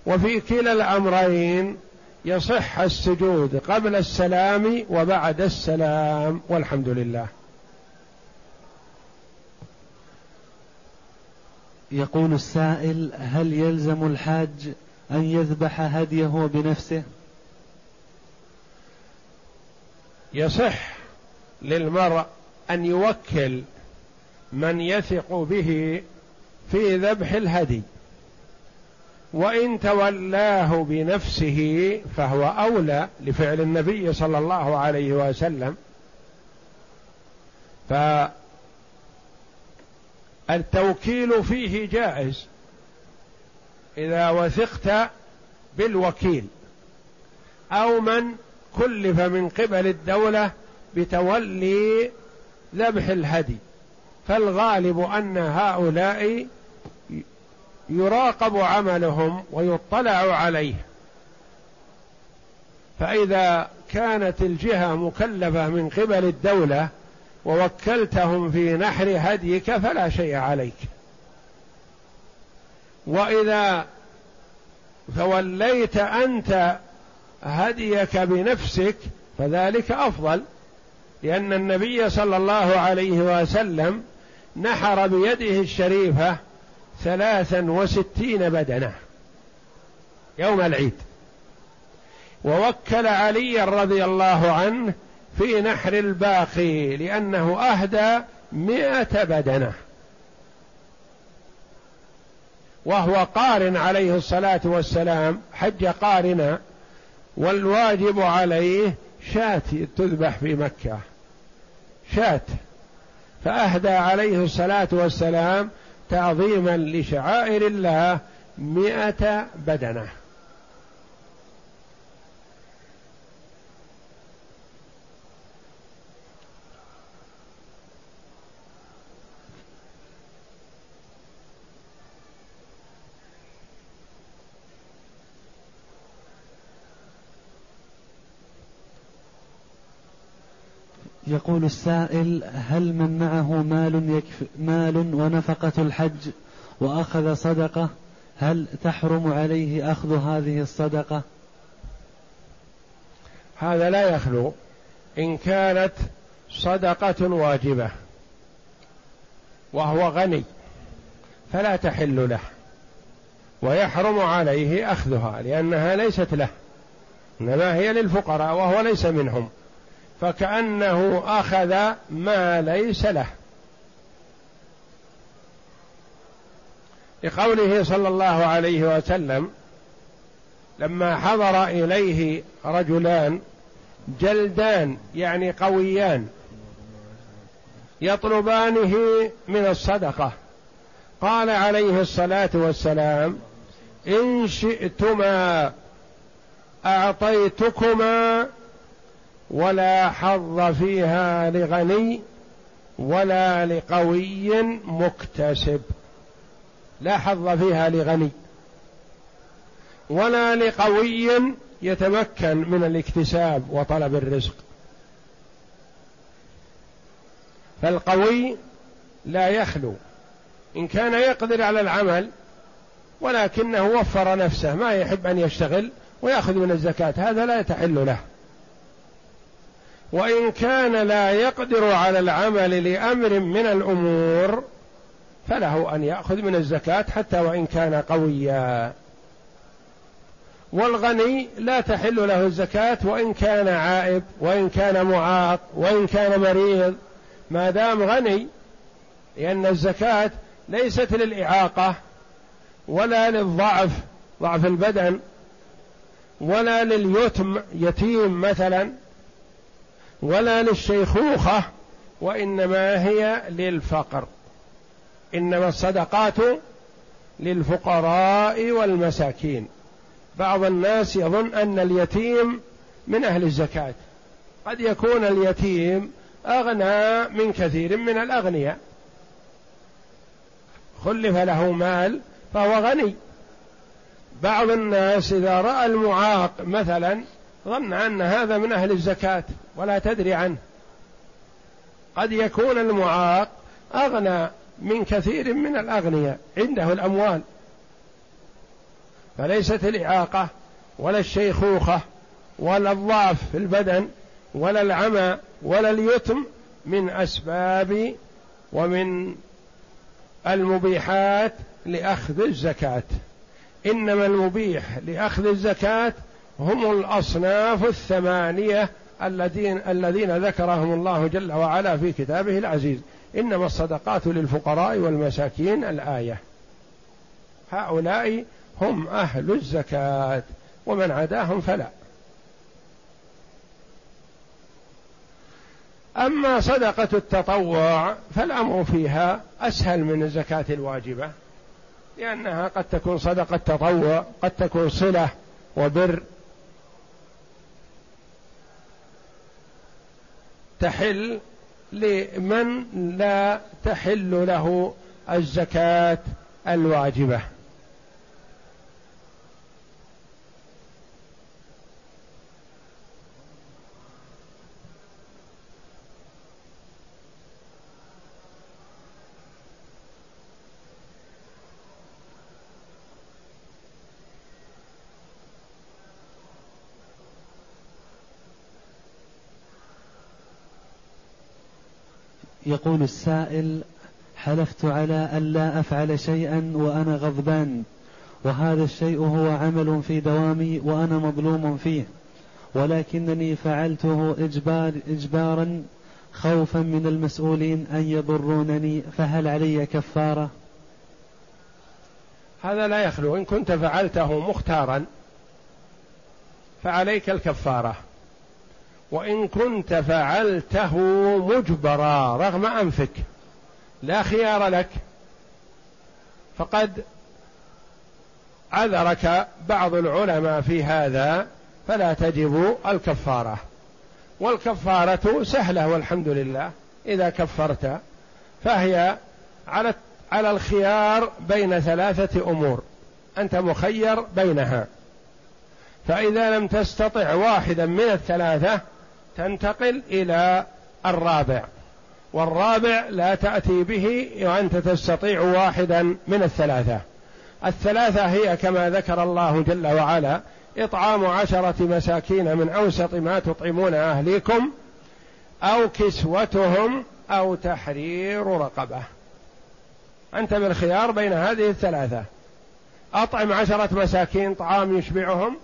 Speaker 1: وفي كلا الأمرين يصح السجود قبل السلام وبعد السلام والحمد لله.
Speaker 2: يقول السائل هل يلزم الحاج أن يذبح هديه بنفسه؟
Speaker 1: يصح للمرء أن يوكل من يثق به في ذبح الهدي. وإن تولاه بنفسه فهو أولى لفعل النبي صلى الله عليه وسلم. فالتوكيل فيه جائز إذا وثقت بالوكيل أو من كلف من قبل الدولة بتولي ذبح الهدي. فالغالب أن هؤلاء يراقب عملهم ويطلع عليه. فإذا كانت الجهة مكلفة من قبل الدولة ووكلتهم في نحر هديك فلا شيء عليك. وإذا توليت أنت هديك بنفسك فذلك أفضل لأن النبي صلى الله عليه وسلم نحر بيده الشريفة ثلاثا وستين بدنة يوم العيد. ووكل علي رضي الله عنه في نحر الباقي لأنه أهدى مئة بدنة. وهو قارن عليه الصلاة والسلام حج قارنا والواجب عليه شاة تذبح في مكة. شاة. فأهدى عليه الصلاة والسلام تعظيما لشعائر الله مئة بدنة.
Speaker 2: يقول السائل هل من معه مال يكفي مال ونفقة الحج وأخذ صدقة؟ هل تحرم عليه أخذ هذه الصدقة؟
Speaker 1: هذا لا يخلو. إن كانت صدقة واجبة وهو غني فلا تحل له ويحرم عليه أخذها لأنها ليست له إنما هي للفقراء وهو ليس منهم. فكأنه أخذ ما ليس له. لقوله صلى الله عليه وسلم لما حضر إليه رجلان جلدان يعني قويان يطلبانه من الصدقة. قال عليه الصلاة والسلام إن شئتما أعطيتكما ولا حظ فيها لغني ولا لقوي مكتسب. لا حظ فيها لغني ولا لقوي يتمكن من الاكتساب وطلب الرزق. فالقوي لا يخلو. إن كان يقدر على العمل ولكنه وفر نفسه ما يحب أن يشتغل ويأخذ من الزكاة هذا لا تحل له. وإن كان لا يقدر على العمل لأمر من الأمور فله أن يأخذ من الزكاة حتى وإن كان قويا. والغني لا تحل له الزكاة وإن كان عائب وإن كان معاق وإن كان مريض. ما دام غني لأن الزكاة ليست للإعاقة ولا للضعف ضعف البدن ولا لليتم يتيم مثلا. ولا للشيخوخة وإنما هي للفقر. إنما الصدقات للفقراء والمساكين. بعض الناس يظن أن اليتيم من أهل الزكاة. قد يكون اليتيم أغنى من كثير من الأغنياء. خلف له مال فهو غني. بعض الناس إذا رأى المعاق مثلا ظن أن هذا من أهل الزكاة ولا تدري عنه. قد يكون المعاق أغنى من كثير من الأغنياء عنده الأموال. فليست الإعاقة ولا الشيخوخة ولا الضعف في البدن ولا العمى ولا اليتم من أسباب ومن المبيحات لأخذ الزكاة. إنما المبيح لأخذ الزكاة هم الأصناف الثمانية الذين الذين ذكرهم الله جل وعلا في كتابه العزيز. إنما الصدقات للفقراء والمساكين الآية. هؤلاء هم أهل الزكاة ومن عداهم فلا. أما صدقة التطوع فالأمر فيها أسهل من الزكاة الواجبة لأنها قد تكون صدقة تطوع قد تكون صلة وبر تحل لمن لا تحل له الزكاة الواجبة.
Speaker 2: يقول السائل حلفت على ألا أفعل شيئا وأنا غضبان وهذا الشيء هو عمل في دوامي وأنا مظلوم فيه ولكنني فعلته إجبار إجبارا خوفا من المسؤولين أن يضرونني فهل علي كفارة؟
Speaker 1: هذا لا يخلو إن كنت فعلته مختارا فعليك الكفارة. وإن كنت فعلته مجبرا رغم أنفك لا خيار لك. فقد عذرك بعض العلماء في هذا فلا تجب الكفارة. والكفارة سهلة والحمد لله إذا كفرت فهي على على الخيار بين ثلاثة أمور. أنت مخير بينها. فإذا لم تستطع واحدا من الثلاثة تنتقل إلى الرابع. والرابع لا تأتي به وأنت تستطيع واحدا من الثلاثة. الثلاثة هي كما ذكر الله جل وعلا إطعام عشرة مساكين من أوسط ما تطعمون أهليكم أو كسوتهم أو تحرير رقبة. أنت بالخيار بين هذه الثلاثة. أطعم عشرة مساكين طعام يشبعهم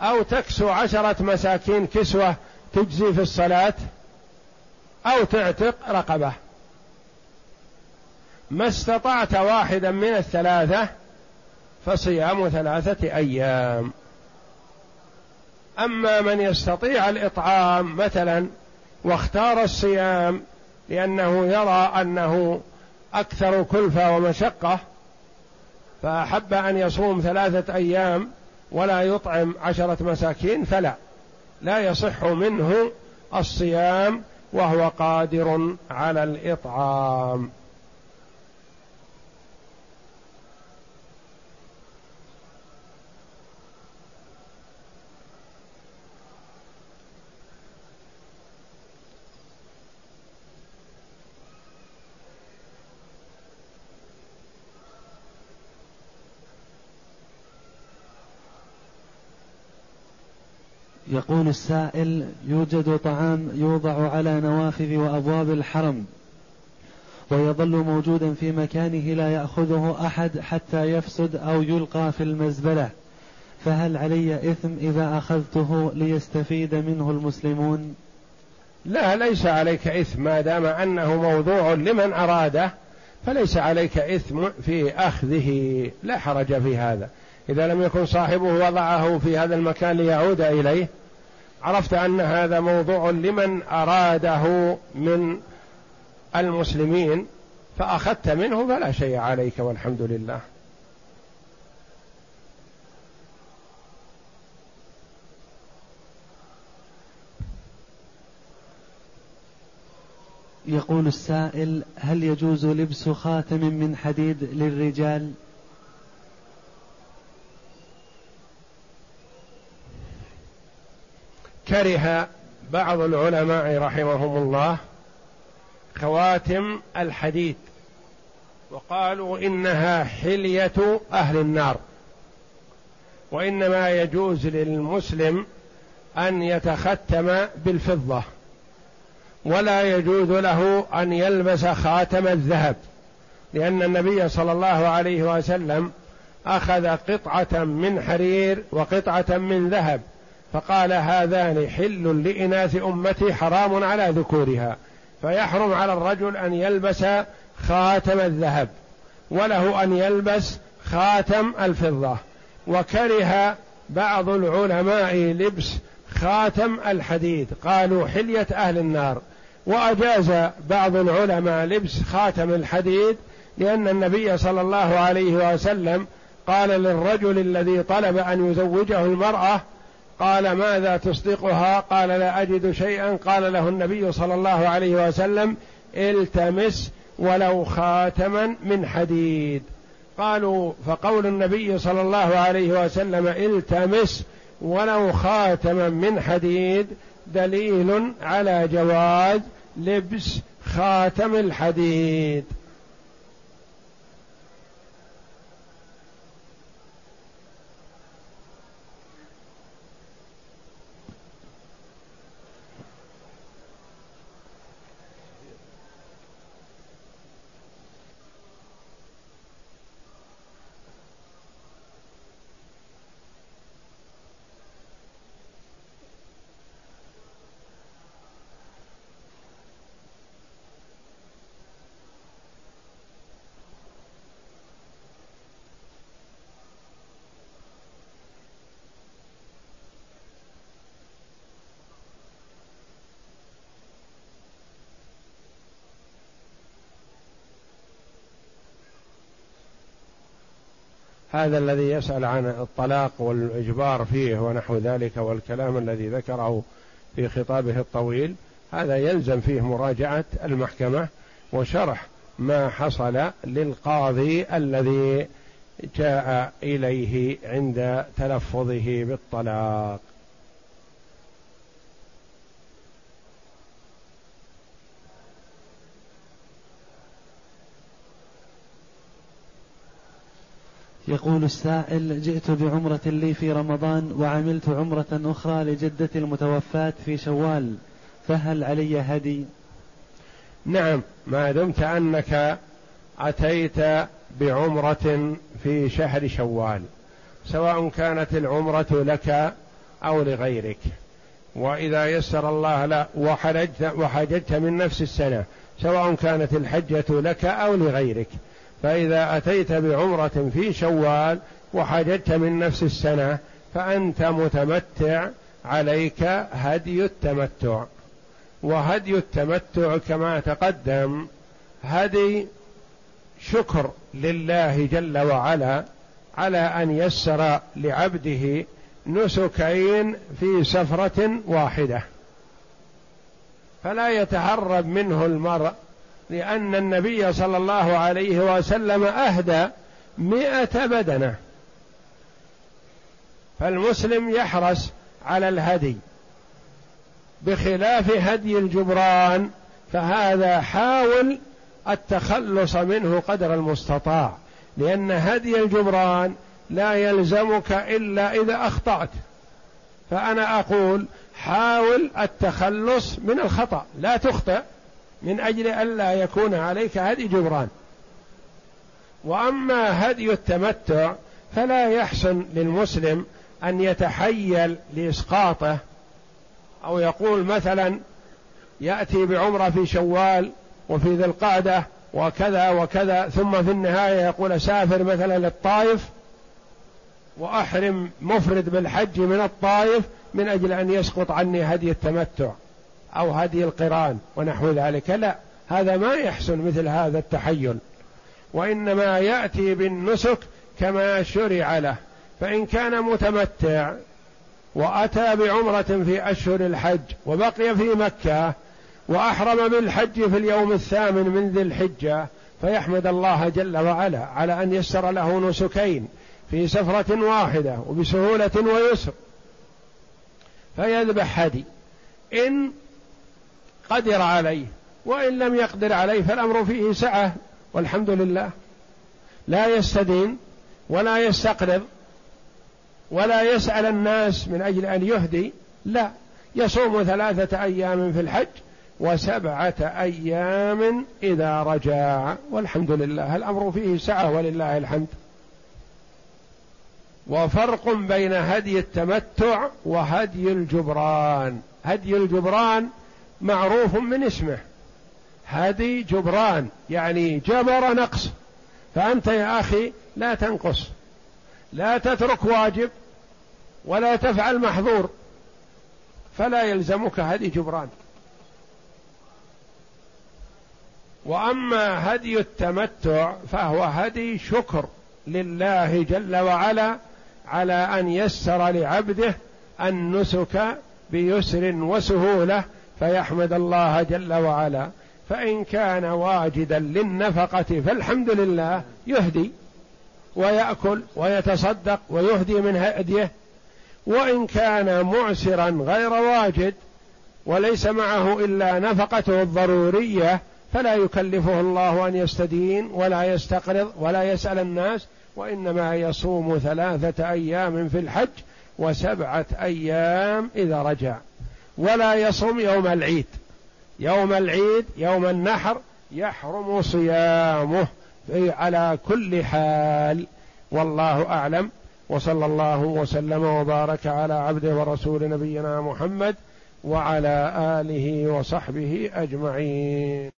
Speaker 1: أو تكسو عشرة مساكين كسوة تجزي في الصلاة أو تعتق رقبة. ما استطعت واحدا من الثلاثة فصيام ثلاثة أيام. أما من يستطيع الإطعام مثلا واختار الصيام لأنه يرى أنه أكثر كلفة ومشقة فأحب أن يصوم ثلاثة أيام ولا يطعم عشرة مساكين فلا. لا يصح منه الصيام وهو قادر على الإطعام.
Speaker 2: يقول السائل يوجد طعام يوضع على نوافذ وأبواب الحرم ويظل موجودا في مكانه لا يأخذه أحد حتى يفسد أو يلقى في المزبلة. فهل علي إثم إذا أخذته ليستفيد منه المسلمون؟
Speaker 1: لا ليس عليك إثم ما دام أنه موضوع لمن أراده فليس عليك إثم في أخذه. لا حرج في هذا. إذا لم يكن صاحبه وضعه في هذا المكان ليعود إليه عرفت أن هذا موضوع لمن أراده من المسلمين فأخذت منه فلا شيء عليك والحمد لله.
Speaker 2: يقول السائل هل يجوز لبس خاتم من حديد للرجال؟
Speaker 1: كره بعض العلماء رحمهم الله خواتم الحديد وقالوا إنها حلية أهل النار وإنما يجوز للمسلم أن يتختم بالفضة ولا يجوز له أن يلبس خاتم الذهب لأن النبي صلى الله عليه وسلم أخذ قطعة من حرير وقطعة من ذهب. فقال هذان حل لإناث أمتي حرام على ذكورها فيحرم على الرجل أن يلبس خاتم الذهب وله أن يلبس خاتم الفضة. وكره بعض العلماء لبس خاتم الحديد قالوا حلية أهل النار. وأجاز بعض العلماء لبس خاتم الحديد لأن النبي صلى الله عليه وسلم قال للرجل الذي طلب أن يزوجه المرأة قال ماذا تصدقها؟ قال لا أجد شيئا. قال له النبي صلى الله عليه وسلم التمس ولو خاتما من حديد. قالوا فقول النبي صلى الله عليه وسلم التمس ولو خاتما من حديد دليل على جواز لبس خاتم الحديد. هذا الذي يسأل عن الطلاق والإجبار فيه ونحو ذلك والكلام الذي ذكره في خطابه الطويل هذا يلزم فيه مراجعة المحكمة وشرح ما حصل للقاضي الذي جاء إليه عند تلفظه بالطلاق.
Speaker 2: يقول السائل جئت بعمرة لي في رمضان وعملت عمرة أخرى لجدتي المتوفاة في شوال فهل علي هدي؟
Speaker 1: نعم ما دمت أنك أتيت بعمرة في شهر شوال سواء كانت العمرة لك أو لغيرك. وإذا يسر الله لا وحجت وحججت من نفس السنة سواء كانت الحجة لك أو لغيرك. فإذا أتيت بعمرة في شوال وحججت من نفس السنة فأنت متمتع عليك هدي التمتع. وهدي التمتع كما تقدم هدي شكر لله جل وعلا على أن يسر لعبده نسكين في سفرة واحدة. فلا يتهرب منه المرء لأن النبي صلى الله عليه وسلم أهدى مئة بدنة. فالمسلم يحرص على الهدي بخلاف هدي الجبران فهذا حاول التخلص منه قدر المستطاع لأن هدي الجبران لا يلزمك إلا إذا أخطأت. فأنا أقول حاول التخلص من الخطأ لا تخطئ. من أجل ألا يكون عليك هدي جبران. وأما هدي التمتع فلا يحسن للمسلم أن يتحيل لإسقاطه أو يقول مثلا يأتي بعمرة في شوال وفي ذي القعدة وكذا وكذا ثم في النهاية يقول أسافر مثلا للطائف وأحرم مفرد بالحج من الطائف من أجل أن يسقط عني هدي التمتع. أو هدي القران ونحو ذلك لا هذا ما يحسن مثل هذا التحيل. وإنما يأتي بالنسك كما شرع له. فإن كان متمتع وأتى بعمرة في أشهر الحج وبقي في مكة وأحرم بالحج في اليوم الثامن من ذي الحجة فيحمد الله جل وعلا على أن يسر له نسكين في سفرة واحدة وبسهولة ويسر. فيذبح هدي. إن قدر عليه وإن لم يقدر عليه فالأمر فيه سعة والحمد لله. لا يستدين ولا يستقرض ولا يسأل الناس من أجل أن يهدي لا. يصوم ثلاثة أيام في الحج وسبعة أيام إذا رجع والحمد لله. الأمر فيه سعة ولله الحمد. وفرق بين هدي التمتع وهدي الجبران. هدي الجبران معروف من اسمه. هدي جبران يعني جبر نقص. فأنت يا أخي لا تنقص. لا تترك واجب ولا تفعل محظور. فلا يلزمك هدي جبران. وأما هدي التمتع فهو هدي شكر لله جل وعلا على أن يسر لعبده النسك بيسر وسهولة فيحمد الله جل وعلا. فإن كان واجدا للنفقة فالحمد لله يهدي ويأكل ويتصدق ويهدي من هديه. وإن كان معسرا غير واجد وليس معه إلا نفقته الضرورية فلا يكلفه الله أن يستدين ولا يستقرض ولا يسأل الناس وإنما يصوم ثلاثة أيام في الحج وسبعة أيام إذا رجع. ولا يصوم يوم العيد. يوم العيد يوم النحر يحرم صيامه على كل حال. والله أعلم. وصلى الله وسلم وبارك على عبده ورسول نبينا محمد وعلى آله وصحبه أجمعين.